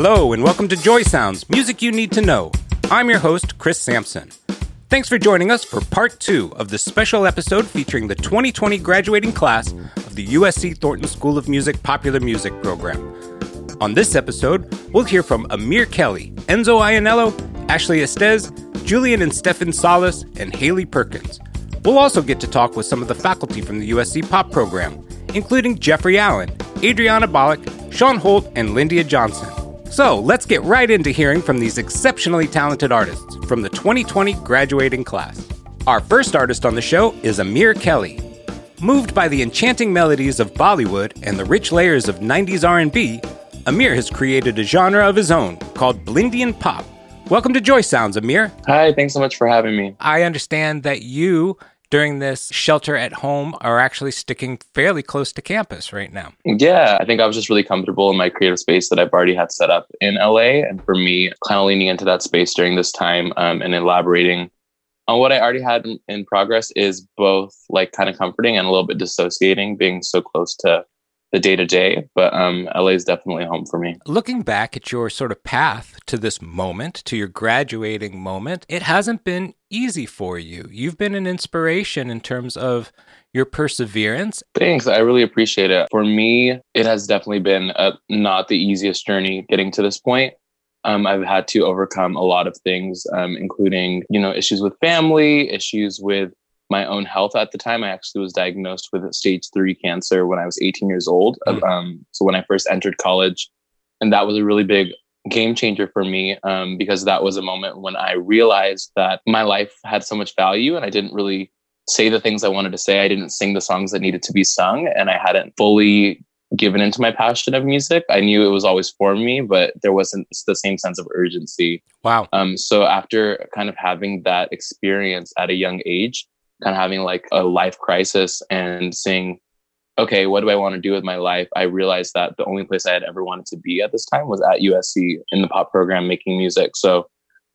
Hello, and welcome to Joy Sounds Music You Need to Know. I'm your host, Chris Sampson. Thanks for joining us for part two of this special episode featuring the 2020 graduating class of the USC Thornton School of Music Popular Music Program. On this episode, we'll hear from Amir Kelly, Enzo Iannello, Ashley Estes, Julian and Stefan Salas, and Haley Perkins. We'll also get to talk with some of the faculty from the USC Pop program, including Jeffrey Allen, Adriana Bollock, Sean Holt, and Lyndia Johnson. So let's get right into hearing from these exceptionally talented artists from the 2020 graduating class. Our first artist on the show is Amir Kelly. Moved by the enchanting melodies of Bollywood and the rich layers of 90s R&B, Amir has created a genre of his own called Blindian Pop. Welcome to Joy Sounds, Amir. Hi, thanks so much for having me. I understand that you during this shelter at home are actually sticking fairly close to campus right now. Yeah, I think I was just really comfortable in my creative space that I've already had set up in LA. And for me, kind of leaning into that space during this time um, and elaborating on what I already had in, in progress is both like kind of comforting and a little bit dissociating being so close to the day to day, but um, LA is definitely home for me. Looking back at your sort of path to this moment, to your graduating moment, it hasn't been easy for you. You've been an inspiration in terms of your perseverance. Thanks. I really appreciate it. For me, it has definitely been a, not the easiest journey getting to this point. Um, I've had to overcome a lot of things, um, including, you know, issues with family, issues with my own health at the time. I actually was diagnosed with stage three cancer when I was 18 years old. Mm. Um, so when I first entered college, and that was a really big game changer for me um, because that was a moment when I realized that my life had so much value and I didn't really say the things I wanted to say. I didn't sing the songs that needed to be sung, and I hadn't fully given into my passion of music. I knew it was always for me, but there wasn't the same sense of urgency. Wow. Um, so after kind of having that experience at a young age, kind of having like a life crisis and saying, okay, what do I want to do with my life? I realized that the only place I had ever wanted to be at this time was at USC in the pop program making music. So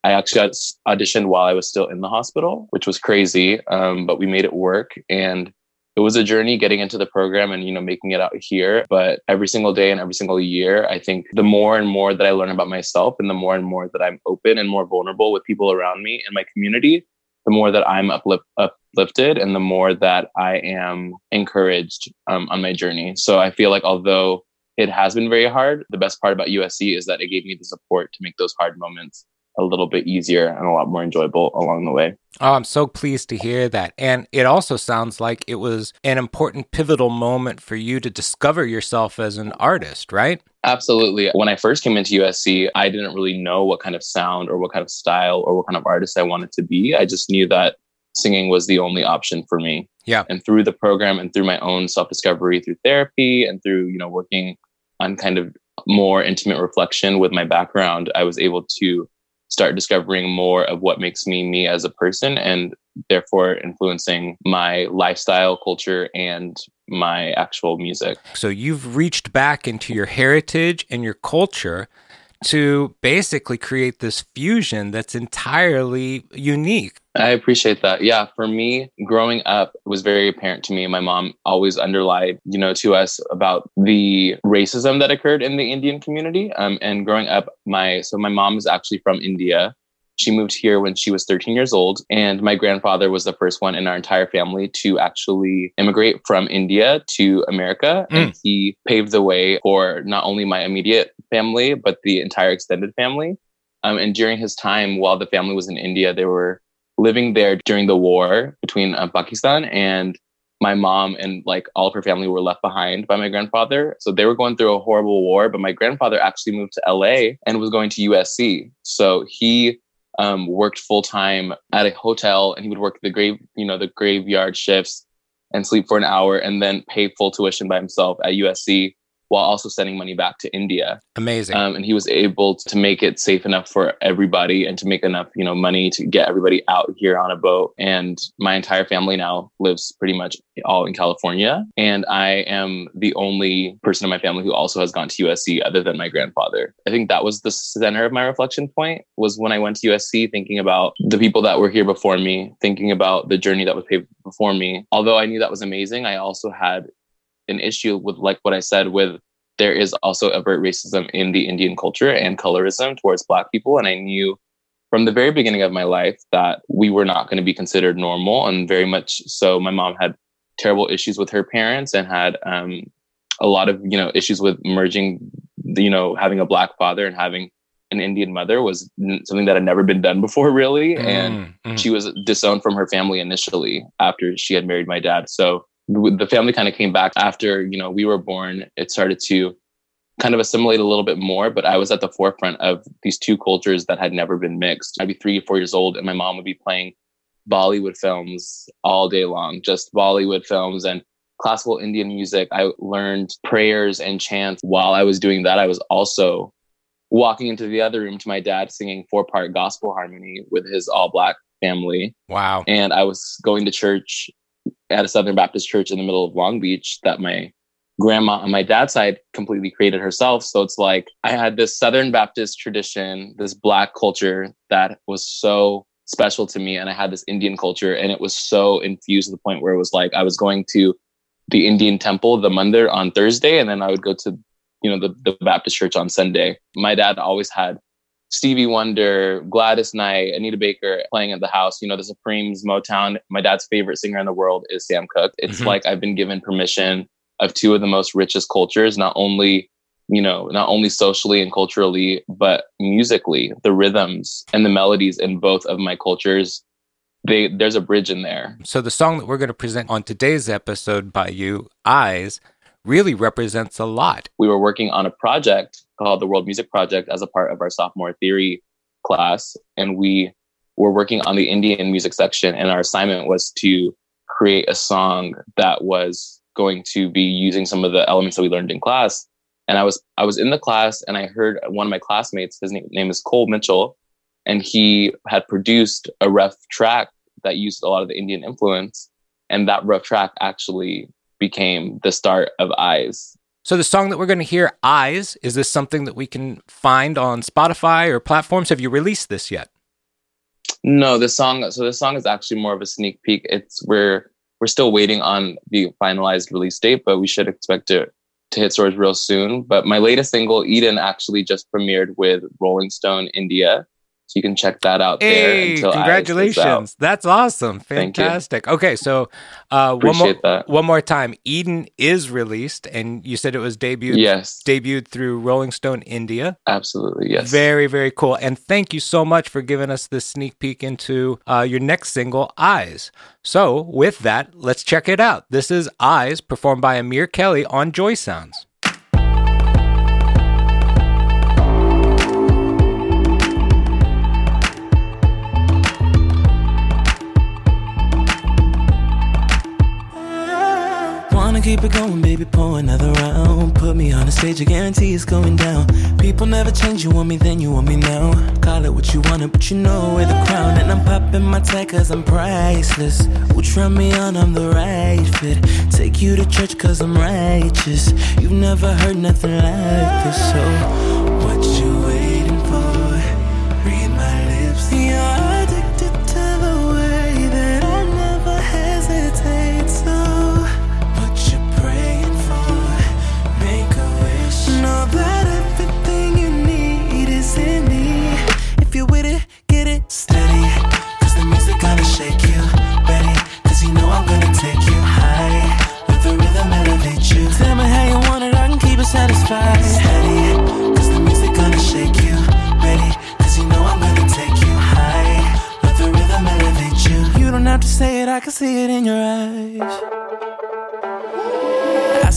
I actually auditioned while I was still in the hospital, which was crazy, um, but we made it work. And it was a journey getting into the program and you know making it out here but every single day and every single year i think the more and more that i learn about myself and the more and more that i'm open and more vulnerable with people around me in my community the more that i'm uplift, uplifted and the more that i am encouraged um, on my journey. So i feel like although it has been very hard the best part about usc is that it gave me the support to make those hard moments a little bit easier and a lot more enjoyable along the way. Oh, I'm so pleased to hear that. And it also sounds like it was an important pivotal moment for you to discover yourself as an artist, right? Absolutely. When I first came into USC, I didn't really know what kind of sound or what kind of style or what kind of artist I wanted to be. I just knew that singing was the only option for me. Yeah. And through the program and through my own self-discovery through therapy and through, you know, working on kind of more intimate reflection with my background, I was able to start discovering more of what makes me me as a person and therefore influencing my lifestyle, culture, and my actual music. So you've reached back into your heritage and your culture to basically create this fusion that's entirely unique. I appreciate that. Yeah, for me, growing up was very apparent to me. My mom always underlined, you know, to us about the racism that occurred in the Indian community. Um, and growing up, my so my mom is actually from India. She moved here when she was 13 years old, and my grandfather was the first one in our entire family to actually immigrate from India to America. Mm. And he paved the way for not only my immediate family, but the entire extended family. Um, and during his time, while the family was in India, they were living there during the war between uh, Pakistan and my mom and like all of her family were left behind by my grandfather. So they were going through a horrible war, but my grandfather actually moved to LA and was going to USC. So he um, worked full time at a hotel and he would work the grave, you know, the graveyard shifts and sleep for an hour and then pay full tuition by himself at USC while also sending money back to India. Amazing. Um, and he was able to make it safe enough for everybody and to make enough, you know, money to get everybody out here on a boat. And my entire family now lives pretty much all in California. And I am the only person in my family who also has gone to USC other than my grandfather. I think that was the center of my reflection point was when I went to USC thinking about the people that were here before me, thinking about the journey that was paved before me. Although I knew that was amazing, I also had an issue with like what I said with there is also overt racism in the Indian culture and colorism towards Black people. And I knew from the very beginning of my life that we were not going to be considered normal. And very much so, my mom had terrible issues with her parents and had um, a lot of, you know, issues with merging, you know, having a Black father and having an Indian mother was something that had never been done before, really. Mm, and mm. she was disowned from her family initially after she had married my dad. So the family kind of came back after you know we were born. It started to kind of assimilate a little bit more but i was at the forefront of these two cultures that had never been mixed. I'd be three or four years old and my mom would be playing bollywood films all day long just bollywood films and classical indian music. I learned prayers and chants. While i was doing that i was also walking into the other room to my dad singing four part gospel harmony with his all black family. Wow. And i was going to church at a Southern Baptist church in the middle of Long Beach that my grandma on my dad's side completely created herself. So it's like I had this Southern Baptist tradition, this black culture that was so special to me. And I had this Indian culture and it was so infused to the point where it was like I was going to the Indian temple, the mandir on Thursday, and then I would go to, you know, the, the Baptist church on Sunday. My dad always had Stevie Wonder, Gladys Knight, Anita Baker playing at the house, you know, the Supremes, Motown. My dad's favorite singer in the world is Sam Cooke. It's mm-hmm. like I've been given permission of two of the most richest cultures, not only, you know, not only socially and culturally, but musically, the rhythms and the melodies in both of my cultures. They, there's a bridge in there. So the song that we're going to present on today's episode by you, Eyes, really represents a lot. We were working on a project called the World Music Project as a part of our sophomore theory class. And we were working on the Indian music section. And our assignment was to create a song that was going to be using some of the elements that we learned in class. And I was I was in the class and I heard one of my classmates, his name, name is Cole Mitchell, and he had produced a rough track that used a lot of the Indian influence. And that rough track actually became the start of Eyes. So the song that we're going to hear, Eyes, is this something that we can find on Spotify or platforms? Have you released this yet? No, the song. So the song is actually more of a sneak peek. It's we're we're still waiting on the finalized release date, but we should expect it to hit stores real soon. But my latest single, Eden, actually just premiered with Rolling Stone India. So you can check that out hey, there. congratulations! That's awesome, fantastic. Okay, so uh, one more that. one more time. Eden is released, and you said it was debuted. Yes, debuted through Rolling Stone India. Absolutely, yes. Very, very cool. And thank you so much for giving us this sneak peek into uh, your next single, Eyes. So with that, let's check it out. This is Eyes, performed by Amir Kelly on Joy Sounds. Keep it going, baby, pour another round. Put me on the stage, I guarantee it's going down. People never change, you want me then, you want me now. Call it what you want it, but you know where the crown. And I'm popping my tag cause I'm priceless. Who try me on, I'm the right fit. Take you to church cause I'm righteous. You've never heard nothing like this, so the music gonna shake you. You know I'm gonna take you high. Let the rhythm elevate you. You don't have to say it, I can see it in your eyes.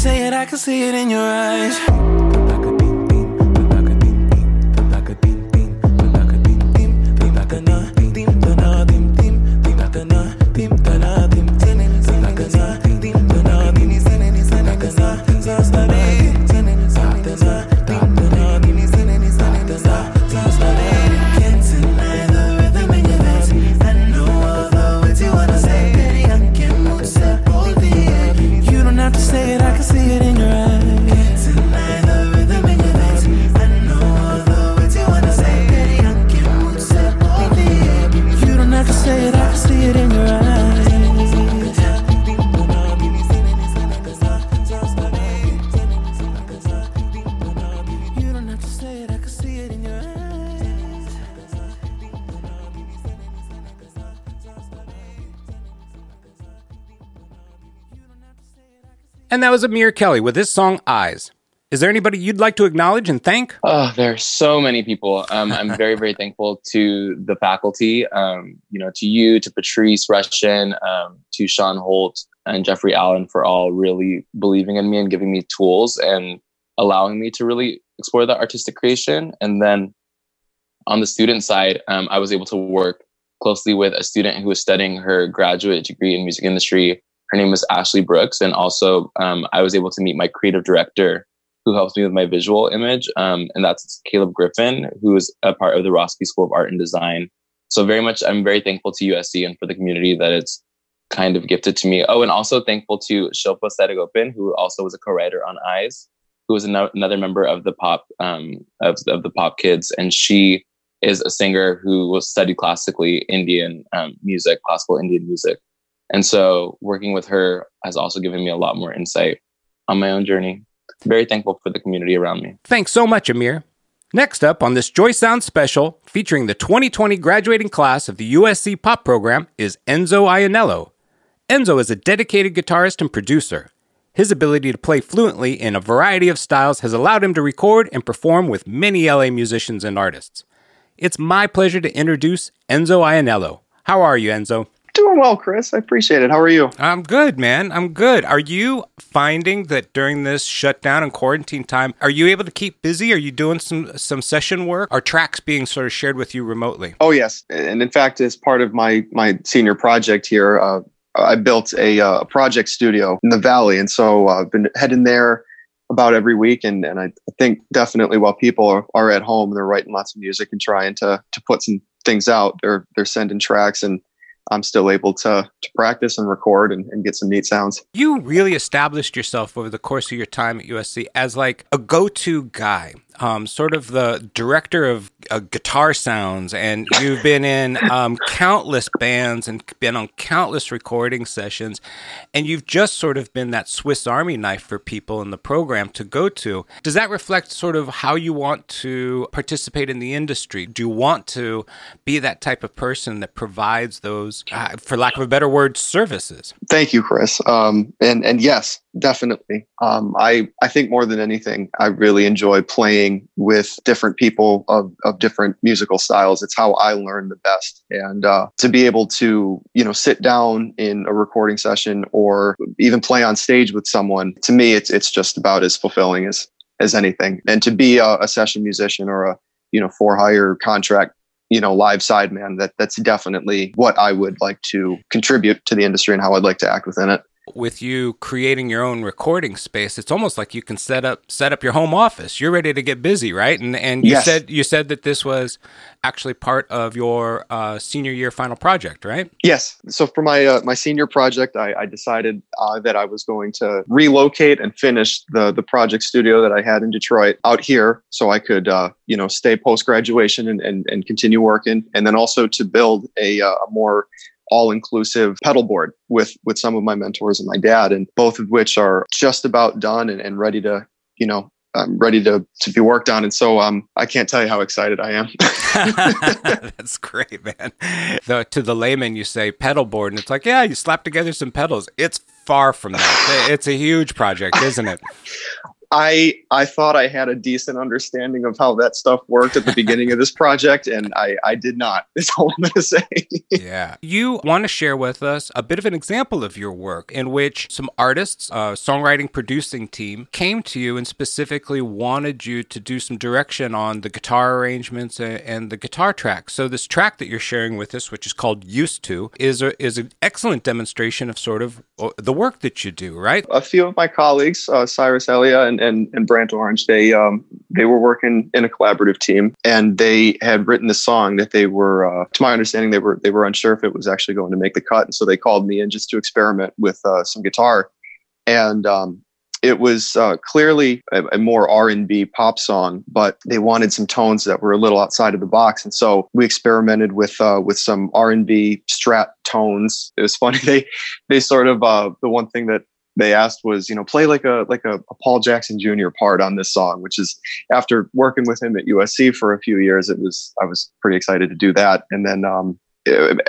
say it, I can see it in your eyes. And that was Amir Kelly with his song Eyes. Is there anybody you'd like to acknowledge and thank? Oh, there are so many people. Um, I'm very, very thankful to the faculty, um, you know, to you, to Patrice Rushen, um, to Sean Holt and Jeffrey Allen for all really believing in me and giving me tools and allowing me to really explore that artistic creation. And then on the student side, um, I was able to work closely with a student who was studying her graduate degree in music industry. Her name is Ashley Brooks. And also, um, I was able to meet my creative director who helps me with my visual image. Um, and that's Caleb Griffin, who is a part of the Roski School of Art and Design. So very much, I'm very thankful to USC and for the community that it's kind of gifted to me. Oh, and also thankful to Shilpa Setagopin, who also was a co-writer on Eyes, who was another member of the pop um, of, of the Pop Kids, and she is a singer who was studied classically Indian um, music, classical Indian music. And so working with her has also given me a lot more insight on my own journey very thankful for the community around me. Thanks so much, Amir. Next up on this Joy Sound special, featuring the 2020 graduating class of the USC Pop program, is Enzo Iannello. Enzo is a dedicated guitarist and producer. His ability to play fluently in a variety of styles has allowed him to record and perform with many LA musicians and artists. It's my pleasure to introduce Enzo Iannello. How are you, Enzo? Doing well, Chris. I appreciate it. How are you? I'm good, man. I'm good. Are you finding that during this shutdown and quarantine time, are you able to keep busy? Are you doing some some session work? Are tracks being sort of shared with you remotely? Oh yes, and in fact, as part of my my senior project here, uh, I built a, uh, project studio in the valley, and so uh, I've been heading there about every week. And, and I think definitely while people are, are at home, they're writing lots of music and trying to to put some things out. They're they're sending tracks and I'm still able to to practice and record and, and, get some neat sounds. You really established yourself over the course of your time at USC as like a go-to guy, um, sort of the director of uh, guitar sounds, and you've been in um, countless bands and been on countless recording sessions, and you've just sort of been that Swiss Army knife for people in the program to go to. Does that reflect sort of how you want to participate in the industry? Do you want to be that type of person that provides those, uh, for lack of a better word, services? Thank you, Chris. Um, and and yes, definitely. Um, I I think more than anything, I really enjoy playing with different people of of different musical styles. It's how I learn the best, and uh, to be able to you know sit down in a recording session or even play on stage with someone, to me, it's it's just about as fulfilling as as anything. And to be a, a session musician or a you know for hire contract you know live sideman that that's definitely what i would like to contribute to the industry and how i'd like to act within it with you creating your own recording space it's almost like you can set up set up your home office. You're ready to get busy right? And and you Yes. said you said that this was actually part of your uh, senior year final project right? Yes. So for my uh, my senior project i, I decided uh, that i was going to relocate and finish the the project studio that i had in detroit out here so i could uh, you know stay post graduation and, and and continue working and then also to build a, uh, a more all-inclusive pedal board with with some of my mentors and my dad and both of which are just about done and, and ready to you know um, ready to to be worked on. And so um i can't tell you how excited i am. That's great man. The, to the layman you say pedal board and it's like yeah you slap together some pedals. It's far from that. It's a huge project isn't it I I thought I had a decent understanding of how that stuff worked at the beginning of this project, and I I did not. Is all I'm going to say. yeah, you want to share with us a bit of an example of your work in which some artists, a songwriting producing team, came to you and specifically wanted you to do some direction on the guitar arrangements and the guitar tracks. So this track that you're sharing with us, which is called "Used to," is a, is an excellent demonstration of sort of uh, the work that you do. Right? A few of my colleagues, uh, Cyrus Elia and, and and Brant Orange, they um they were working in a collaborative team, and they had written the song that they were, uh, to my understanding, they were they were unsure if it was actually going to make the cut, and so they called me in just to experiment with uh, some guitar, and um, it was uh, clearly a, a, more r&b pop song but they wanted some tones that were a little outside of the box and so we experimented with uh, with some r&b strat tones. It was funny they they sort of uh, the one thing that they asked was you know play like a like a, a, paul jackson jr part on this song which is after working with him at usc for a few years it was i was pretty excited to do that. And then um,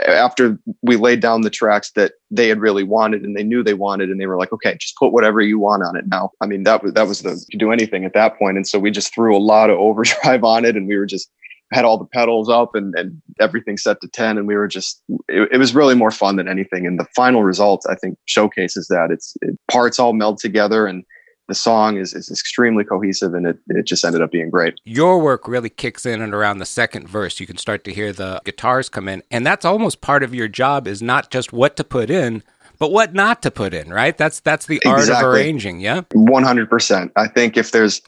after we laid down the tracks that they had really wanted and they knew they wanted and they were like okay just put whatever you want on it now. I mean that was that was the you do anything at that point. And so we just threw a lot of overdrive on it and we were just had all the pedals up and, and everything set to 10 and we were just it, it was really more fun than anything and the final result i think showcases that it's it, parts all meld together and the song is, is extremely cohesive and it, it just ended up being great. Your work really kicks in and around the second verse. You can start to hear the guitars come in. And that's almost part of your job is not just what to put in, but what not to put in, right? That's that's the art exactly. of arranging, yeah? 100%. I think if there's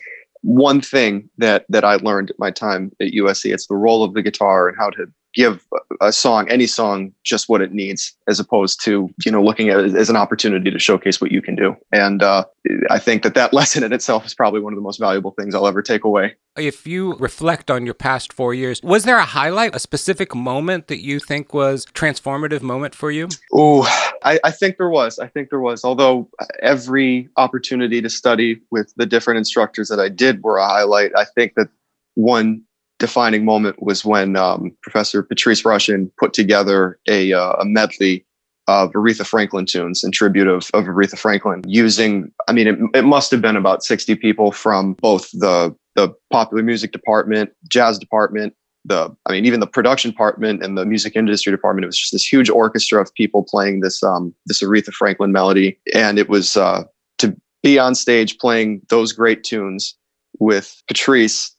one thing that that I learned at my time at USC, it's the role of the guitar and how to give a song, any song, just what it needs, as opposed to you know looking at it as an opportunity to showcase what you can do. And uh, I think that that lesson in itself is probably one of the most valuable things I'll ever take away. If you reflect on your past four years, was there a highlight, a specific moment that you think was transformative moment for you? Oh, I, I think there was. I think there was. Although every opportunity to study with the different instructors that I did were a highlight. I think that one defining moment was when um, Professor Patrice Rushen put together a, uh, a medley of Aretha Franklin tunes in tribute of, of Aretha Franklin using, I mean, it, it must have been about 60 people from both the, the popular music department, jazz department, the, I mean, even the production department and the music industry department. It was just this huge orchestra of people playing this, um, this Aretha Franklin melody. And it was, uh, to be on stage playing those great tunes with Patrice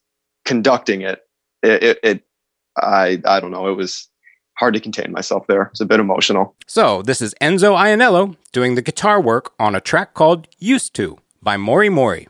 conducting it it, it, it I I don't know. It was hard to contain myself there. It's a bit emotional. So this is Enzo Iannello doing the guitar work on a track called "Used to" by Mori Mori.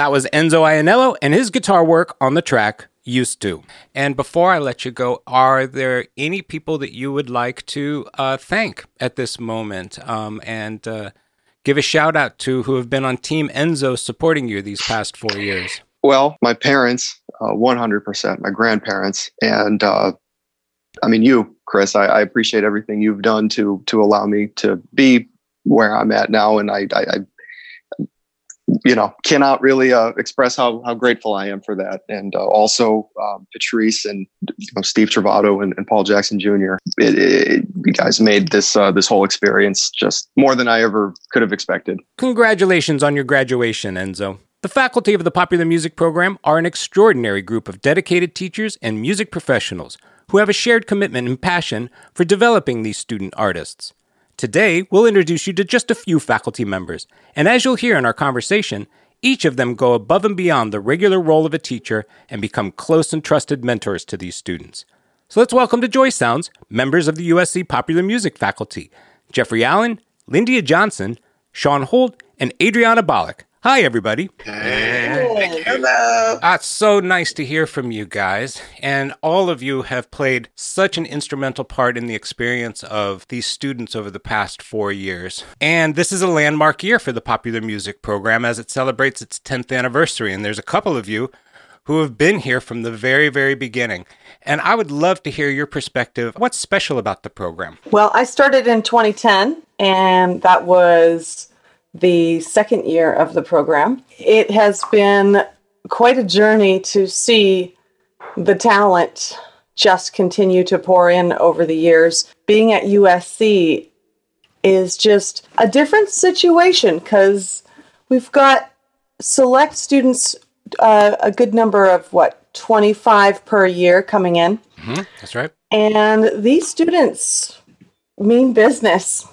That was Enzo Iannello and his guitar work on the track Used to. And before I let you go, are there any people that you would like to uh, thank at this moment um, and uh, give a shout out to who have been on Team Enzo supporting you these past four years? Well, my parents, uh, 100%, my grandparents, and uh, I mean, you, Chris, I, I, appreciate everything you've done to to allow me to be where I'm at now, and I, I, I you know, cannot really uh, express how how grateful I am for that. And uh, also um, Patrice and you know, Steve Trovato and, and, Paul Jackson Jr. It, it, you guys made this uh, this whole experience just more than I ever could have expected. Congratulations on your graduation, Enzo. The faculty of the Popular Music Program are an extraordinary group of dedicated teachers and music professionals who have a shared commitment and passion for developing these student artists. Today, we'll introduce you to just a few faculty members, and as you'll hear in our conversation, each of them go above and beyond the regular role of a teacher and become close and trusted mentors to these students. So let's welcome to Joy Sounds members of the USC Popular Music faculty Jeffrey Allen, Lyndia Johnson, Sean Holt, and Adriana Bollock. Hi, everybody. Hey. Hello. Ah, it's so nice to hear from you guys. And all of you have played such an instrumental part in the experience of these students over the past four years. And this is a landmark year for the popular music program as it celebrates its 10th anniversary. And there's a couple of you who have been here from the very, very beginning. And I would love to hear your perspective. What's special about the program? Well, I started in 2010, and that was the second year of the program. It has been quite a journey to see the talent just continue to pour in over the years. Being at USC is just a different situation because we've got select students, uh, a good number of what, 25 per year coming in. Mm-hmm. That's right. And these students mean business.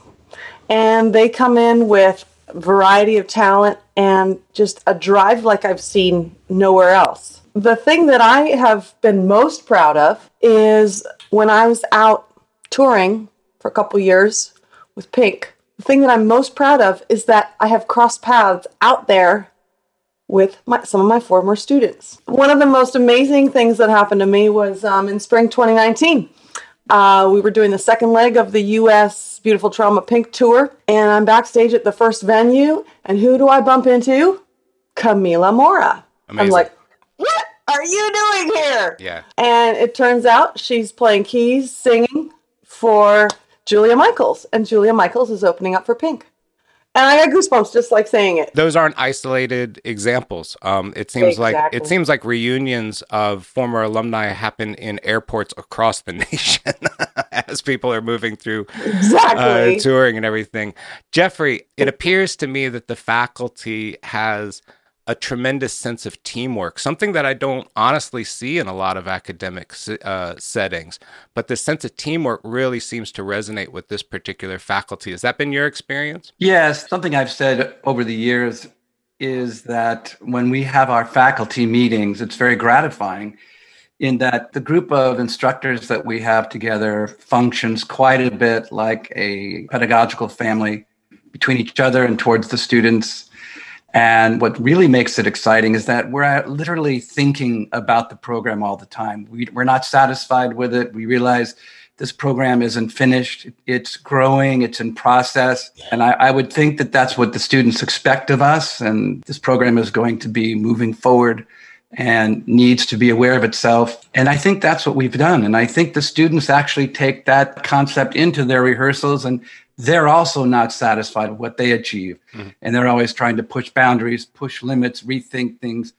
And they come in with variety of talent and just a drive like I've seen nowhere else. The thing that I have been most proud of is when I was out touring for a couple years with Pink. The thing that I'm most proud of is that I have crossed paths out there with my, some of my former students. One of the most amazing things that happened to me was um, in spring 2019. Uh, we were doing the second leg of the U.S. Beautiful Trauma Pink tour, and I'm backstage at the first venue. And who do I bump into? Camila Mora. Amazing. I'm like, what are you doing here? Yeah. And it turns out she's playing keys, singing for Julia Michaels, and Julia Michaels is opening up for Pink. And I got goosebumps just like saying it. Those aren't isolated examples. Um, it seems exactly. like it seems like reunions of former alumni happen in airports across the nation as people are moving through exactly. uh, touring and everything. Jeffrey, it appears to me that the faculty has a tremendous sense of teamwork, something that I don't honestly see in a lot of academic uh, settings. But the sense of teamwork really seems to resonate with this particular faculty. Has that been your experience? Yes. Something I've said over the years is that when we have our faculty meetings, it's very gratifying in that the group of instructors that we have together functions quite a bit like a pedagogical family between each other and towards the students and what really makes it exciting is that we're uh, literally thinking about the program all the time. We, are not satisfied with it. We realize this program isn't finished, it's growing, it's in process. And I, I would think that that's what the students expect of us. And this program is going to be moving forward and needs to be aware of itself. And I think that's what we've done. And I think the students actually take that concept into their rehearsals and they're also not satisfied with what they achieve. Mm-hmm. And they're always trying to push boundaries, push limits, rethink things,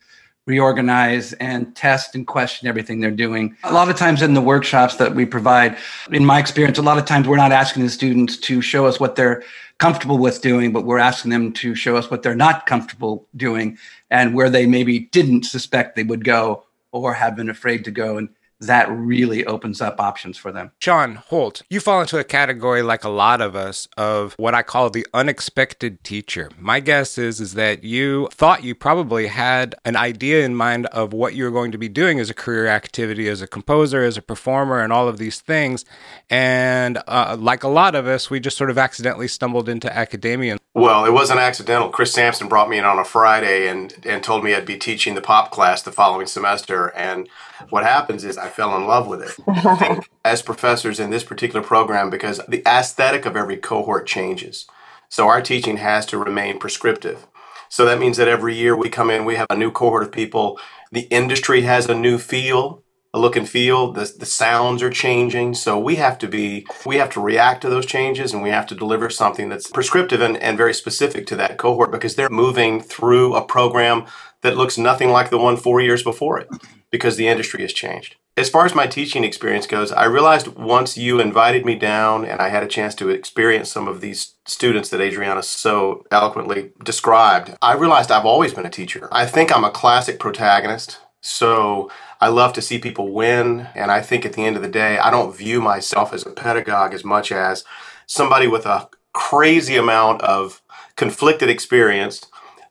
reorganize, and test and question everything they're doing. A lot of times in the workshops that we provide, in my experience, a lot of times we're not asking the students to show us what they're comfortable with doing, but we're asking them to show us what they're not comfortable doing and where they maybe didn't suspect they would go or have been afraid to go. And that really opens up options for them. Sean Holt, you fall into a category like a lot of us of what I call the unexpected teacher. My guess is is that you thought you probably had an idea in mind of what you were going to be doing as a career activity as a composer, as a performer and all of these things. And uh, like a lot of us, we just sort of accidentally stumbled into academia. Well, it wasn't accidental. Chris Sampson brought me in on a Friday and and told me I'd be teaching the pop class the following semester and what happens is I fell in love with it. as professors in this particular program, because the aesthetic of every cohort changes. So our teaching has to remain prescriptive. So that means that every year we come in, we have a new cohort of people. The industry has a new feel, a look and feel. The, the sounds are changing. So we have to be, we have to react to those changes and we have to deliver something that's prescriptive and, and very specific to that cohort because they're moving through a program that looks nothing like the one four years before it because the industry has changed. As far as my teaching experience goes, I realized once you invited me down and I had a chance to experience some of these students that Adriana so eloquently described, I realized I've always been a teacher. I think I'm a classic protagonist. So I love to see people win. And I think at the end of the day, I don't view myself as a pedagogue as much as somebody with a crazy amount of conflicted experience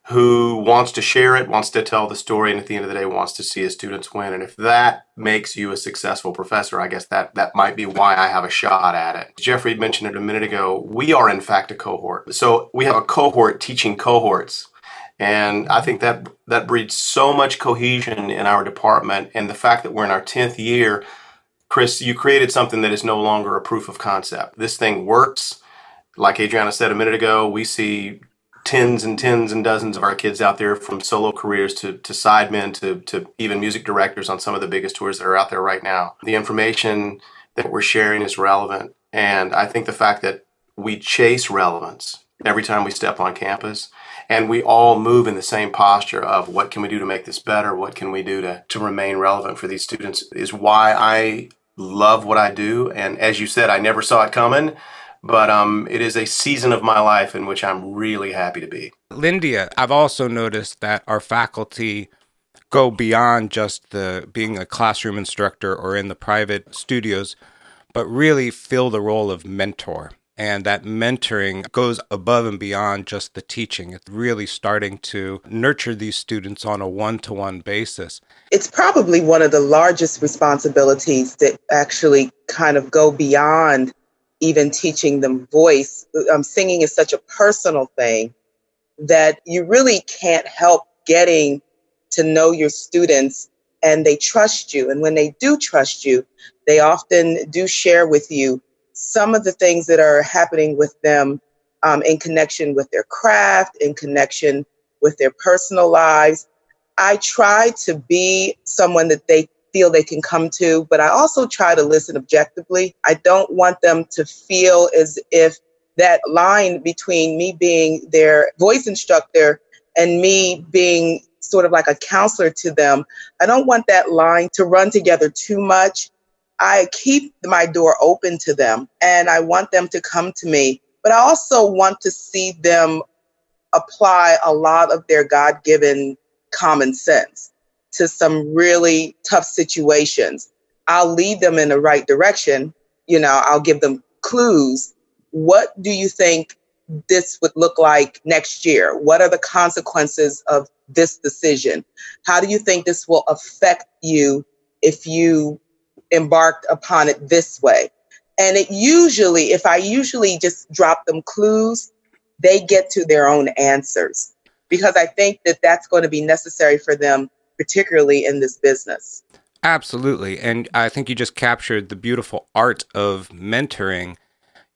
who wants to share it, wants to tell the story, and at the end of the day wants to see his students win. And if that makes you a successful professor, I guess that that might be why I have a shot at it. Jeffrey mentioned it a minute ago. We are in fact a cohort. So we have a cohort teaching cohorts. And I think that that breeds so much cohesion in our department. And the fact that we're in our 10th year, Chris, you created something that is no longer a proof of concept. This thing works. Like Adriana said a minute ago, we see tens and tens and dozens of our kids out there from solo careers to, to sidemen to, to even music directors on some of the biggest tours that are out there right now. The information that we're sharing is relevant. And I think the fact that we chase relevance every time we step on campus and we all move in the same posture of what can we do to make this better? What can we do to, to remain relevant for these students is why I love what I do. And as you said, I never saw it coming but um, it is a season of my life in which I'm really happy to be. Lyndia, I've also noticed that our faculty go beyond just the being a classroom instructor or in the private studios, but really fill the role of mentor. And that mentoring goes above and beyond just the teaching. It's really starting to nurture these students on a one to one basis. It's probably one of the largest responsibilities that actually kind of go beyond even teaching them voice. Um, singing is such a personal thing that you really can't help getting to know your students and they trust you. And when they do trust you, they often do share with you some of the things that are happening with them um, in connection with their craft, in connection with their personal lives. I try to be someone that they feel they can come to, but I also try to listen objectively. I don't want them to feel as if that line between me being their voice instructor and me being sort of like a counselor to them, I don't want that line to run together too much. I keep my door open to them and I want them to come to me, but I also want to see them apply a lot of their God given common sense to some really tough situations. I'll lead them in the right direction. You know, I'll give them clues. What do you think this would look like next year? What are the consequences of this decision? How do you think this will affect you if you embarked upon it this way? And it usually, if I usually just drop them clues, they get to their own answers because I think that that's going to be necessary for them particularly in this business. Absolutely. And I think you just captured the beautiful art of mentoring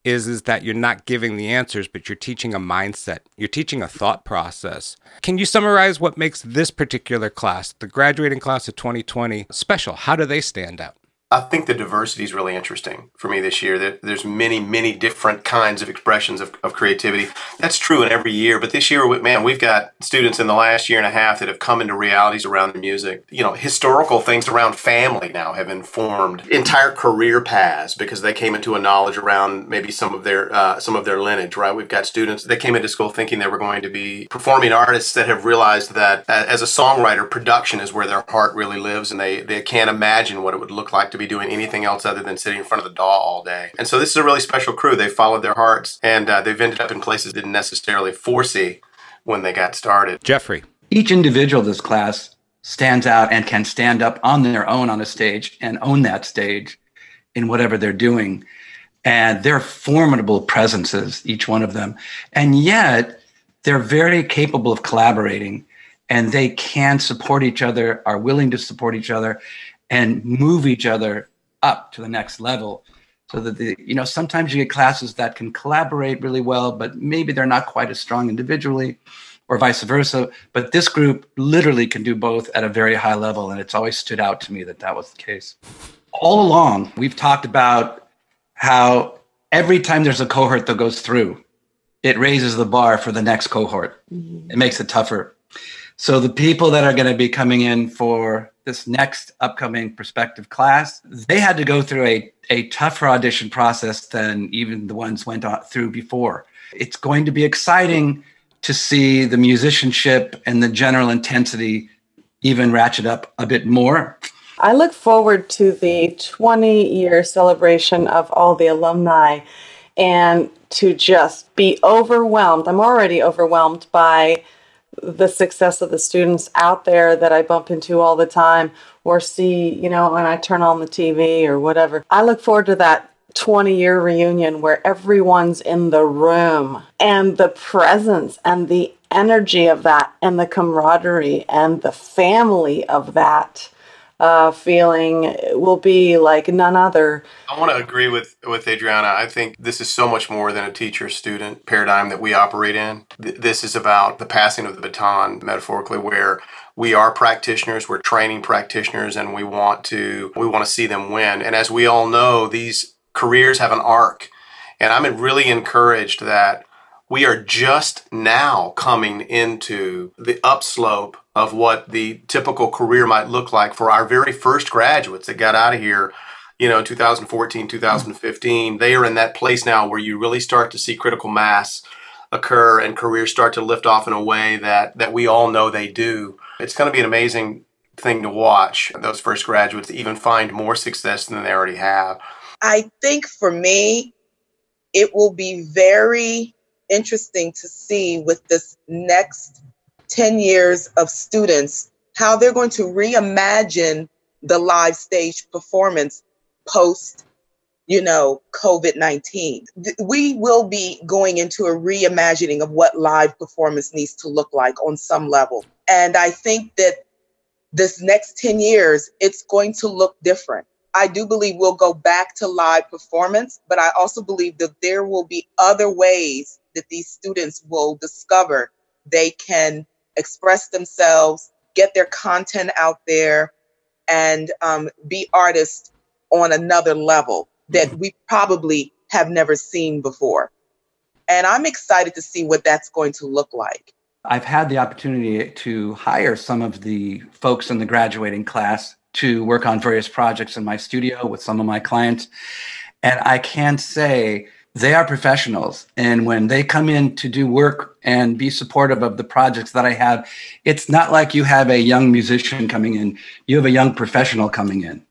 is is that you're not giving the answers but you're teaching a mindset. You're teaching a thought process. Can you summarize what makes this particular class, the graduating class of 2020, special? How do they stand out? I think the diversity is really interesting for me this year. There, there's many, many different kinds of expressions of, of creativity. That's true in every year, but this year, man, we've got students in the last year and a half that have come into realities around the music. You know, historical things around family now have informed entire career paths because they came into a knowledge around maybe some of their uh, some of their lineage. Right? We've got students that came into school thinking they were going to be performing artists that have realized that uh, as a songwriter, production is where their heart really lives, and they they can't imagine what it would look like to be doing anything else other than sitting in front of the DAW all day. And so this is a really special crew. They followed their hearts and uh, they've ended up in places they didn't necessarily foresee when they got started. Jeffrey. Each individual of this class stands out and can stand up on their own on a stage and own that stage in whatever they're doing. And they're formidable presences, each one of them. And yet, they're very capable of collaborating and they can support each other, are willing to support each other, and move each other up to the next level so that the you know sometimes you get classes that can collaborate really well but maybe they're not quite as strong individually or vice versa. But this group literally can do both at a very high level and it's always stood out to me that that was the case. All along we've talked about how every time there's a cohort that goes through it raises the bar for the next cohort. Mm-hmm. it makes it tougher so the people that are going to be coming in for this next upcoming prospective class, they had to go through a, a tougher audition process than even the ones went through before. It's going to be exciting to see the musicianship and the general intensity even ratchet up a bit more. I look forward to the 20 year celebration of all the alumni and to just be overwhelmed. I'm already overwhelmed by the success of the students out there that I bump into all the time or see, you know, when I turn on the TV or whatever. I look forward to that 20 year reunion where everyone's in the room and the presence and the energy of that and the camaraderie and the family of that uh, feeling will be like none other. I want to agree with with Adriana. I think this is so much more than a teacher student paradigm that we operate in. Th- this is about the passing of the baton, metaphorically, where we are practitioners, we're training practitioners, and we want to we want to see them win. And as we all know, these careers have an arc, and I'm really encouraged that we are just now coming into the upslope of what the typical career might look like for our very first graduates that got out of here you know 2014 2015 they are in that place now where you really start to see critical mass occur and careers start to lift off in a way that that we all know they do. It's going to be an amazing thing to watch those first graduates even find more success than they already have. I think for me it will be very interesting to see with this next 10 years of students how they're going to reimagine the live stage performance post you know covid-19 we will be going into a reimagining of what live performance needs to look like on some level. And i think that this next 10 years it's going to look different. I do believe we'll go back to live performance, but I also believe that there will be other ways that these students will discover they can express themselves, get their content out there, and um, be artists on another level that mm-hmm. we probably have never seen before. And I'm excited to see what that's going to look like. I've had the opportunity to hire some of the folks in the graduating class to work on various projects in my studio with some of my clients. And I can say they are professionals. And when they come in to do work and be supportive of the projects that I have, it's not like you have a young musician coming in, you have a young professional coming in.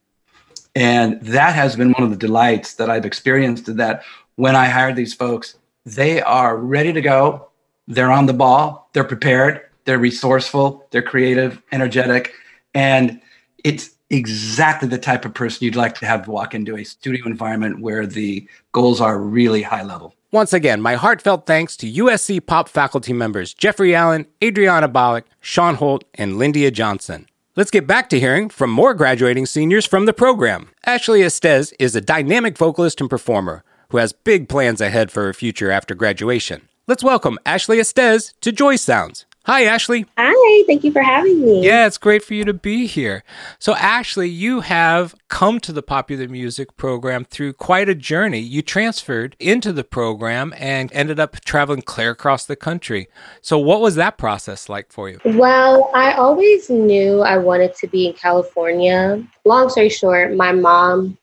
And that has been one of the delights that I've experienced that when I hired these folks, they are ready to go. They're on the ball, they're prepared, they're resourceful, they're creative, energetic, and it's exactly the type of person you'd like to have walk into a studio environment where the goals are really high level. Once again, my heartfelt thanks to USC Pop faculty members Jeffrey Allen, Adriana Bollock, Sean Holt, and Lyndia Johnson. Let's get back to hearing from more graduating seniors from the program. Ashley Estes is a dynamic vocalist and performer who has big plans ahead for her future after graduation. Let's welcome Ashley Estes to Joy Sounds. Hi, Ashley. Hi, thank you for having me. Yeah, it's great for you to be here. So, Ashley, you have come to the popular music program through quite a journey. You transferred into the program and ended up traveling clear across the country. So, what was that process like for you? Well, I always knew I wanted to be in California. Long story short, my mom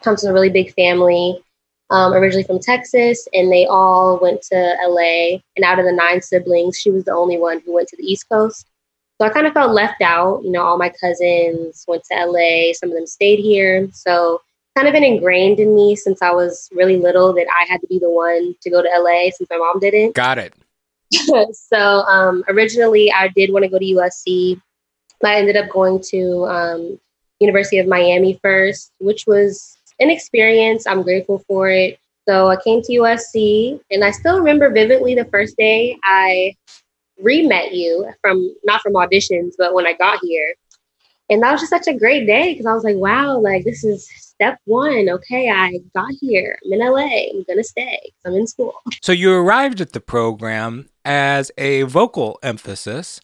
comes from a really big family um, originally from Texas, and they all went to LA. And out of the nine siblings, she was the only one who went to the East Coast. So I kind of felt left out. You know, all my cousins went to LA, some of them stayed here. So kind of been ingrained in me since I was really little that I had to be the one to go to LA since my mom didn't. Got it. so um, originally, I did want to go to USC. But I ended up going to um, University of Miami first, which was an experience. I'm grateful for it. So I came to USC, and I still remember vividly the first day I re met you from not from auditions, but when I got here. And that was just such a great day because I was like, wow, like this is step one. Okay, I got here. I'm in LA. I'm going to stay I'm in school. So you arrived at the program as a vocal emphasis.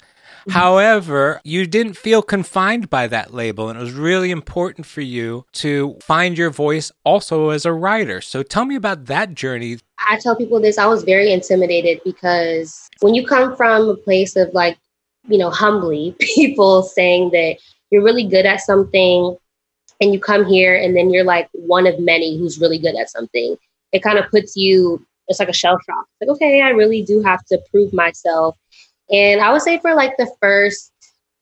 However, you didn't feel confined by that label, and it was really important for you to find your voice also as a writer. So tell me about that journey. I tell people this I was very intimidated because when you come from a place of like, you know, humbly, people saying that you're really good at something and you come here and then you're like one of many who's really good at something, it kind of puts you, it's like a shell shock. Like, okay, I really do have to prove myself and I would say for like the first,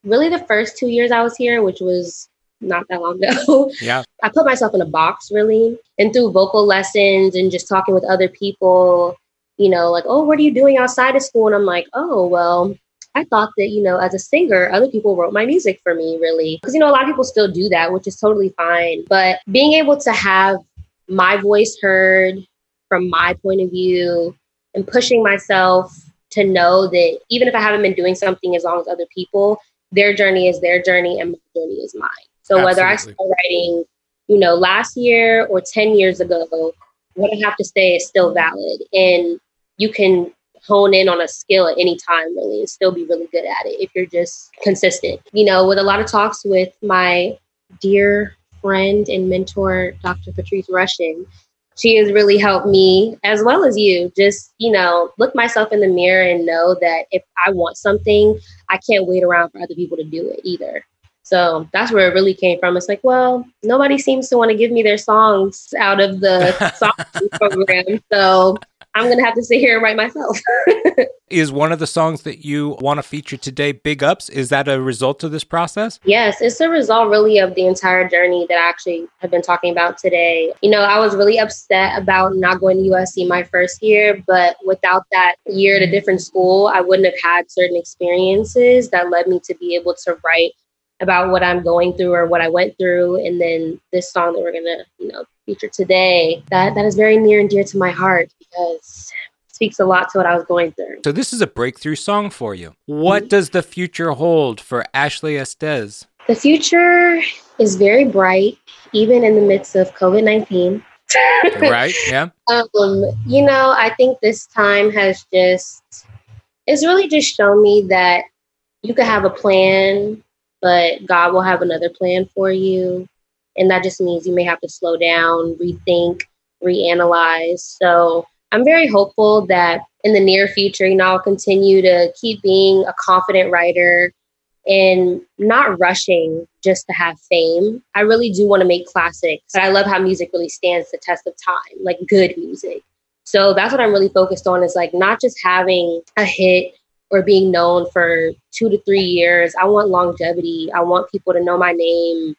really the first two years I was here, which was not that long ago. Yeah. I put myself in a box really. And through vocal lessons and just talking with other people, you know, like, oh, what are you doing outside of school? And I'm like, oh, well, I thought that, you know, as a singer, other people wrote my music for me, really. Because, you know, a lot of people still do that, which is totally fine. But being able to have my voice heard from my point of view and pushing myself to know that even if I haven't been doing something as long as other people, their journey is their journey and my journey is mine. So Absolutely. whether I start writing, you know, last year or 10 years ago, what I have to say is still valid. And you can hone in on a skill at any time really and still be really good at it if you're just consistent. You know, with a lot of talks with my dear friend and mentor, Dr. Patrice Rushen, she has really helped me as well as you just you know look myself in the mirror and know that if i want something i can't wait around for other people to do it either. So that's where it really came from. It's like well nobody seems to want to give me their songs out of the song program. So I'm going to have to sit here and write myself. is one of the songs that you want to feature today Big Ups? Is that a result of this process? Yes, it's a result really of the entire journey that I actually have been talking about today. You know, I was really upset about not going to USC my first year, but without that year at a different school, I wouldn't have had certain experiences that led me to be able to write about what I'm going through or what I went through. And then this song that we're gonna, you know, feature today, that that is very near and dear to my heart because it speaks a lot to what I was going through. So this is a breakthrough song for you. What mm-hmm. does the future hold for Ashley Estes? The future is very bright, even in the midst of COVID nineteen. right. Yeah. Um, you know, I think this time has just it's really just shown me that you could have a plan but God will have another plan for you. And that just means you may have to slow down, rethink, reanalyze. So I'm very hopeful that in the near future, you know, I'll continue to keep being a confident writer and not rushing just to have fame. I really do want to make classics. I love how music really stands the test of time, like good music. So that's what I'm really focused on is like not just having a hit or being known for two to three years. I want longevity. I want people to know my name